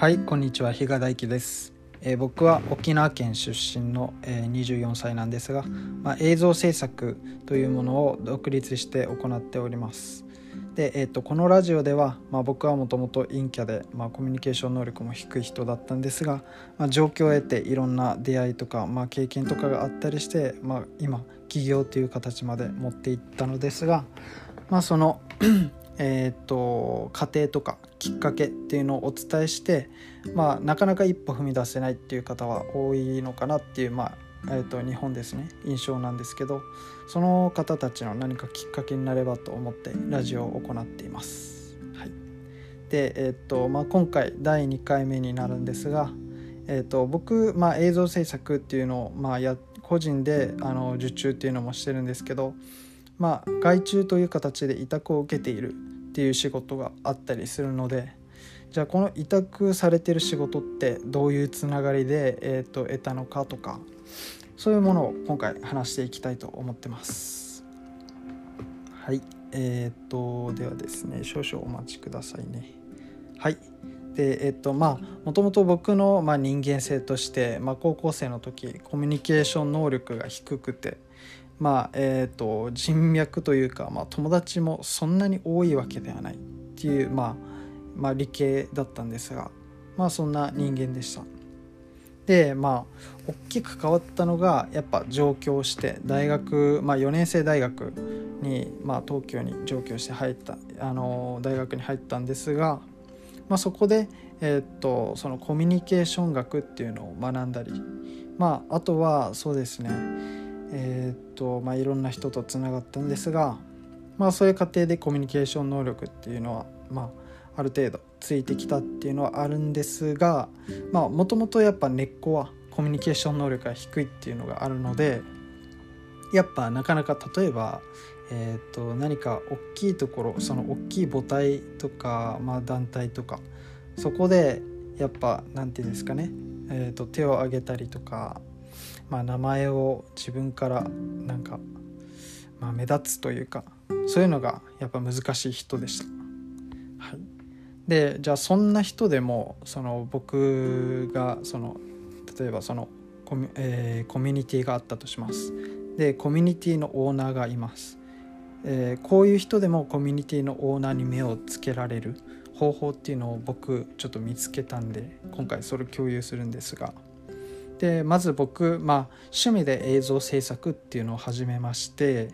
はいこんにちは比嘉大輝です、えー僕は沖縄県出身の、えー24歳なんですが、まあ、映像制作というものを独立して行っております。で、えー、とこのラジオでは、まあ、僕はもともと陰キャで、まあ、コミュニケーション能力も低い人だったんですが、まあ、状況を得ていろんな出会いとか、まあ、経験とかがあったりして、まあ、今起業という形まで持っていったのですが、まあ、そのえー、と過程とかきっかけっていうのをお伝えして、まあ、なかなか一歩踏み出せないっていう方は多いのかなっていう、まあえー、と日本ですね印象なんですけどその方たちの何かきっかけになればと思ってラジオを行っています。はい、で、えーとまあ、今回第2回目になるんですが、えー、と僕、まあ、映像制作っていうのを、まあ、や個人であの受注っていうのもしてるんですけどまあ、外注という形で委託を受けているっていう仕事があったりするのでじゃあこの委託されてる仕事ってどういうつながりで、えー、と得たのかとかそういうものを今回話していきたいと思ってます。はいえっ、とではですね少々お待ちくださいね。はいでえっとまあもともと僕の、まあ、人間性として、まあ、高校生の時コミュニケーション能力が低くてまあえー、と人脈というか、まあ、友達もそんなに多いわけではないっていう、まあ、まあ理系だったんですがまあそんな人間でした。でまあ大きく変わったのがやっぱ上京して大学、まあ、4年生大学に、まあ、東京に上京して入ったあの大学に入ったんですが、まあ、そこで、えー、とそのコミュニケーション学っていうのを学んだり、まあ、あとはそうですねえーっとまあ、いろんな人とつながったんですが、まあ、そういう過程でコミュニケーション能力っていうのは、まあ、ある程度ついてきたっていうのはあるんですがまあもともとやっぱ根っこはコミュニケーション能力が低いっていうのがあるのでやっぱなかなか例えば、えーっと何か大きいところその大きい母体とか、まあ、団体とかそこでやっぱ何て言うんですかね、えーっと手を挙げたりとかまあ、名前を自分からなんか、まあ、目立つというかそういうのがやっぱ難しい人でした。はい、でじゃあそんな人でもその僕がその例えばそのコミ,、えーコミュニティがあったとします。でコミュニティのオーナーがいます。えーこういう人でもコミュニティのオーナーに目をつけられる方法っていうのを僕ちょっと見つけたんで今回それを共有するんですが。でまず僕、まあ、趣味で映像制作っていうのを始めまして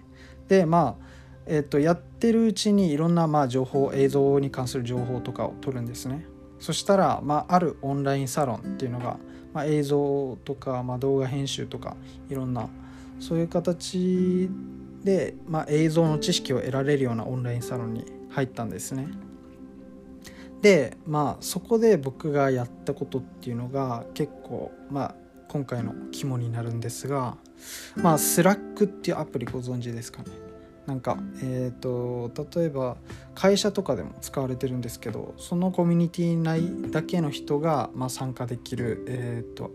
でまあ、えっとやってるうちにいろんなまあ情報映像に関する情報とかを取るんですね。そしたら、まあ、あるオンラインサロンっていうのが、まあ、映像とか、まあ、動画編集とかいろんなそういう形で、まあ、映像の知識を得られるようなオンラインサロンに入ったんですね。でまあそこで僕がやったことっていうのが結構まあ今回の肝になるんですがまあ Slack っていうアプリご存知ですかねなんかえっ、と例えば会社とかでも使われてるんですけどそのコミュニティ内だけの人が、まあ、参加できるえっ、と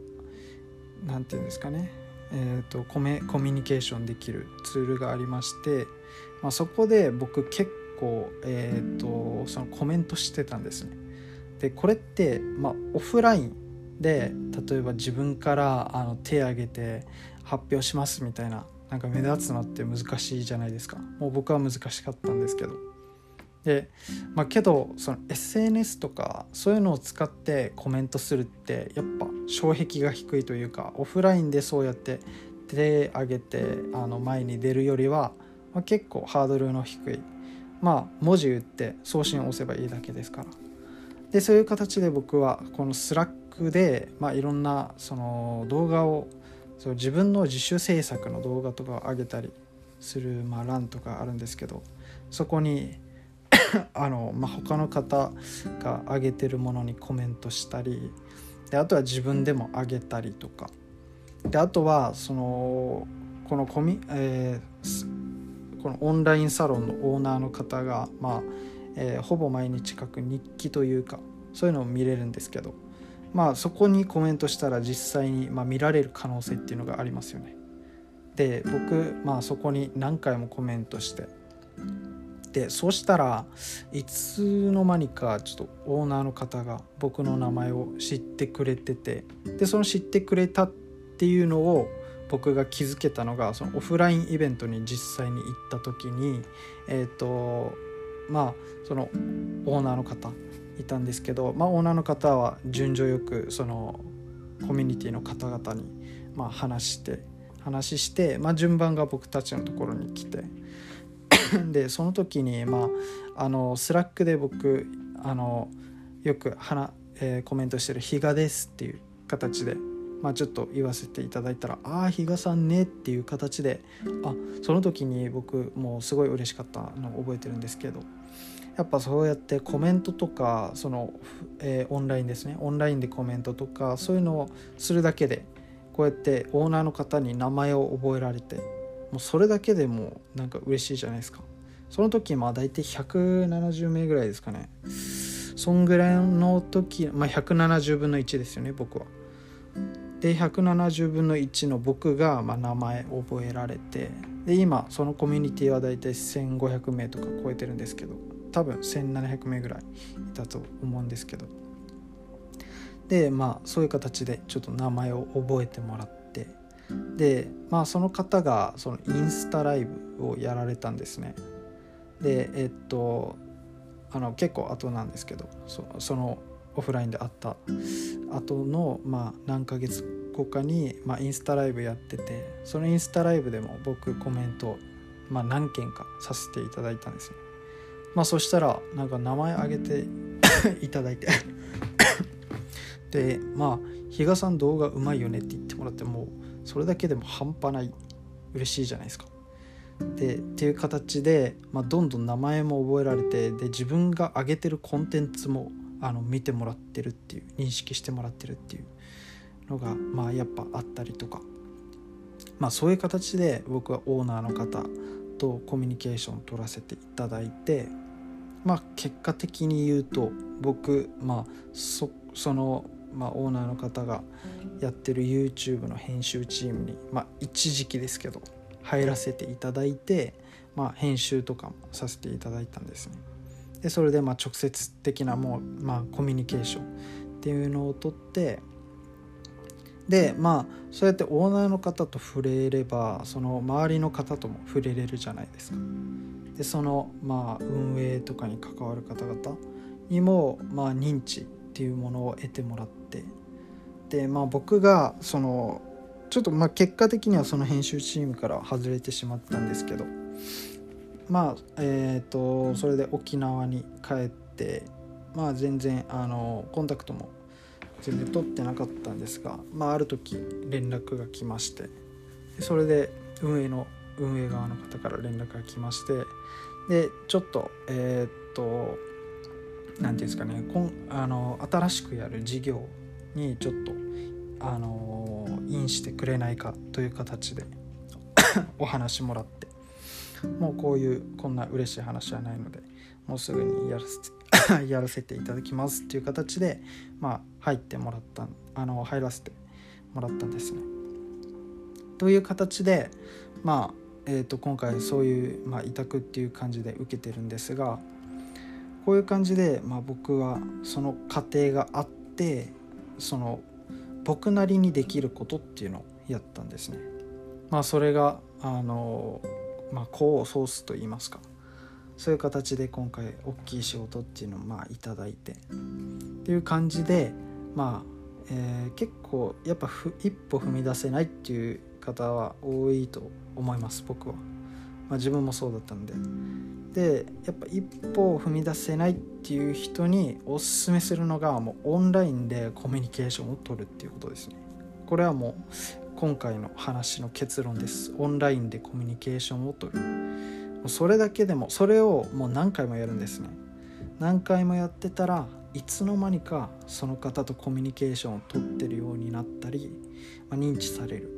なんていうんですかねえー、とコメコミュニケーションできるツールがありまして、まあ、そこで僕結構、えー、とそのコメントしてたんですね。でこれって、まあ、オフラインで例えば自分からあの手挙げて発表しますみたいななんか目立つのって難しいじゃないですか。もう僕は難しかったんですけど。で、まあ、けどその SNS とかそういうのを使ってコメントするってやっぱ障壁が低いというかオフラインでそうやって手挙げてあの前に出るよりは、まあ、結構ハードルの低い。まあ文字打って送信を押せばいいだけですから。でそういう形で僕はこの Slack で、まあ、いろんなその動画をそう自分の自主制作の動画とかを上げたりする、まあ、欄とかあるんですけどそこに あの、まあ、他の方が上げてるものにコメントしたりであとは自分でも上げたりとか。であとはそのこのコミ、えーこのオンラインサロンのオーナーの方が、まあえーほぼ毎日書く日記というかそういうのを見れるんですけど。まあそこにコメントしたら実際に、ま、見られる可能性っていうのがありますよね。で僕、まあ、そこに何回もコメントしてでそうしたらいつの間にかちょっとオーナーの方が僕の名前を知ってくれててでその知ってくれたっていうのを僕が気づけたのがそのオフラインイベントに実際に行った時にえっ、ー、とまあそのオーナーの方いたんですけど、まあ、オーナーの方は順序よくそのコミュニティの方々にまあ話して話して、まあ、順番が僕たちのところに来て でその時に、まあ、あの Slack で僕あのよくはえー、コメントしてる「比嘉です」っていう形で、まあ、ちょっと言わせていただいたら「ああ比嘉さんね」っていう形であその時に僕もうすごい嬉しかったのを覚えてるんですけどやっぱそうやってコメントとかその、えー、オンラインですね。オンラインでコメントとかそういうのをするだけでこうやってオーナーの方に名前を覚えられてもうそれだけでもなんか嬉しいじゃないですか。その時まあ大体170名ぐらいですかね。そんぐらいの時まあ170分の1ですよね僕は。で170分の1の僕がま名前覚えられてで今そのコミュニティは大体1500名とか超えてるんですけど。多分1700名ぐらいいたと思うんですけど。でまあそういう形でちょっと名前を覚えてもらって。でまあその方がそのインスタライブをやられたんですね。でえっとあの結構後なんですけどそのオフラインで会った後のまあ何ヶ月後かに、まあ、インスタライブやっててそのインスタライブでも僕コメント、まあ、何件かさせていただいたんですね。まあそしたらなんか名前挙げていただいて。でまあ比嘉さん動画うまいよねって言ってもらってもそれだけでも半端ない。嬉しいじゃないですか。でっていう形で、まあ、どんどん名前も覚えられてで自分が上げてるコンテンツもあの見てもらってるっていう認識してもらってるっていうのがまあやっぱあったりとか。まあそういう形で僕はオーナーの方とコミュニケーション取らせていただいてまあ結果的に言うと僕まあそそのまあ、オーナーの方がやってる YouTube の編集チームに、まあ、一時期ですけど入らせていただいて、まあ、編集とかもさせていただいたんですね。でそれでまあ直接的なもう、まあ、コミュニケーションっていうのをとってでまあそうやってオーナーの方と触れればその周りの方とも触れれるじゃないですか。でそのまあ運営とかに関わる方々にもまあ認知っていうものを得てもらってでまあ僕がそのちょっとまあ結果的にはその編集チームから外れてしまったんですけどまあえっ、ー、とそれで沖縄に帰ってまあ全然あのコンタクトも全然取ってなかったんですが、まあ、ある時連絡が来ましてそれで運営の運営側の方から連絡が来ましてでちょっとえっ、と何て言うんですかねこんあの新しくやる事業にちょっとあのインしてくれないかという形で お話もらってもうこういうこんな嬉しい話はないのでもうすぐにやらせて やらせていただきますっていう形でまあ入ってもらったあの入らせてもらったんですね。という形でまあえー、と今回そういう、まあ、委託っていう感じで受けてるんですがこういう感じで、まあ、僕はその過程があってその僕なりにできることっていうのをやったんですね。まあ、それがあの、まあ、功をソースと言いますかそういう形で今回大きい仕事っていうのをまあいただいてっていう感じでまあ、えー、結構やっぱ一歩踏み出せないっていう方は多いと思います僕は、まあ、自分もそうだったんで。でやっぱ一歩を踏み出せないっていう人におすすめするのがもうオンラインでコミュニケーションを取るっていうことですね。これはもう今回の話の結論です。オンラインでコミュニケーションを取る。それだけでもそれをもう何回もやるんですね。何回もやってたらいつの間にかその方とコミュニケーションを取ってるようになったり、まあ、認知される。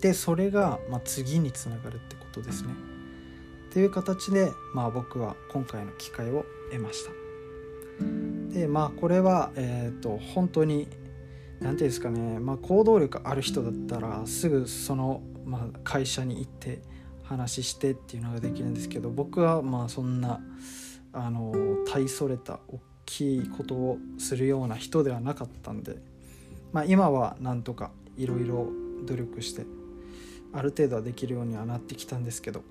でそれがま次につながるってことですね。っていう形で、まあ、僕は今回の機会を得ました。でまあこれは、えーと、本当に何て言うんですかね、まあ、行動力ある人だったらすぐその、まあ、会社に行って話してっていうのができるんですけど僕はまあそんなあの大それた大きいことをするような人ではなかったんで、まあ、今はなんとかいろいろ努力してある程度はできるようにはなってきたんですけど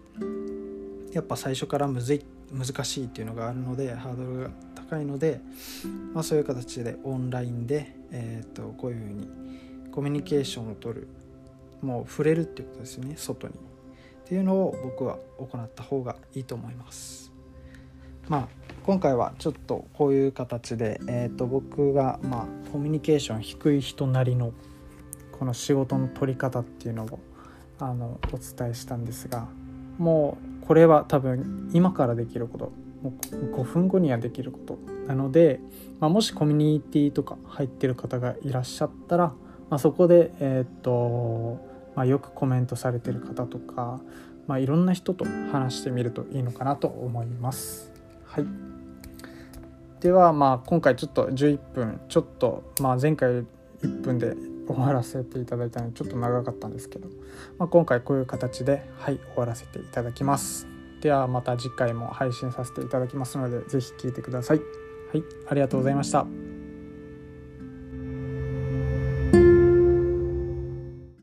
やっぱ最初からむずい難しいっていうのがあるのでハードルが高いので、まあ、そういう形でオンラインで、えー、とこういうふうにコミュニケーションをとるもう触れるっていうことですね外に。っていうのを僕は行った方がいいと思います。まあ今回はちょっとこういう形で、えー、と僕が、まあ、コミュニケーション低い人なりのこの仕事の取り方っていうのをあのお伝えしたんですがもうこれは多分今からできることもう5分後にはできることなので、まあ、もしコミュニティとか入ってる方がいらっしゃったら、まあ、そこで、えー、っとまあ、よくコメントされてる方とか、まあ、いろんな人と話してみるといいのかなと思います。はい。ではまあ今回ちょっと11分ちょっとまあ前回1分で終わらせていただいたのでちょっと長かったんですけど、まあ、今回こういう形ではい終わらせていただきます。ではまた次回も配信させていただきますので是非聴いてください。はいありがとうございました。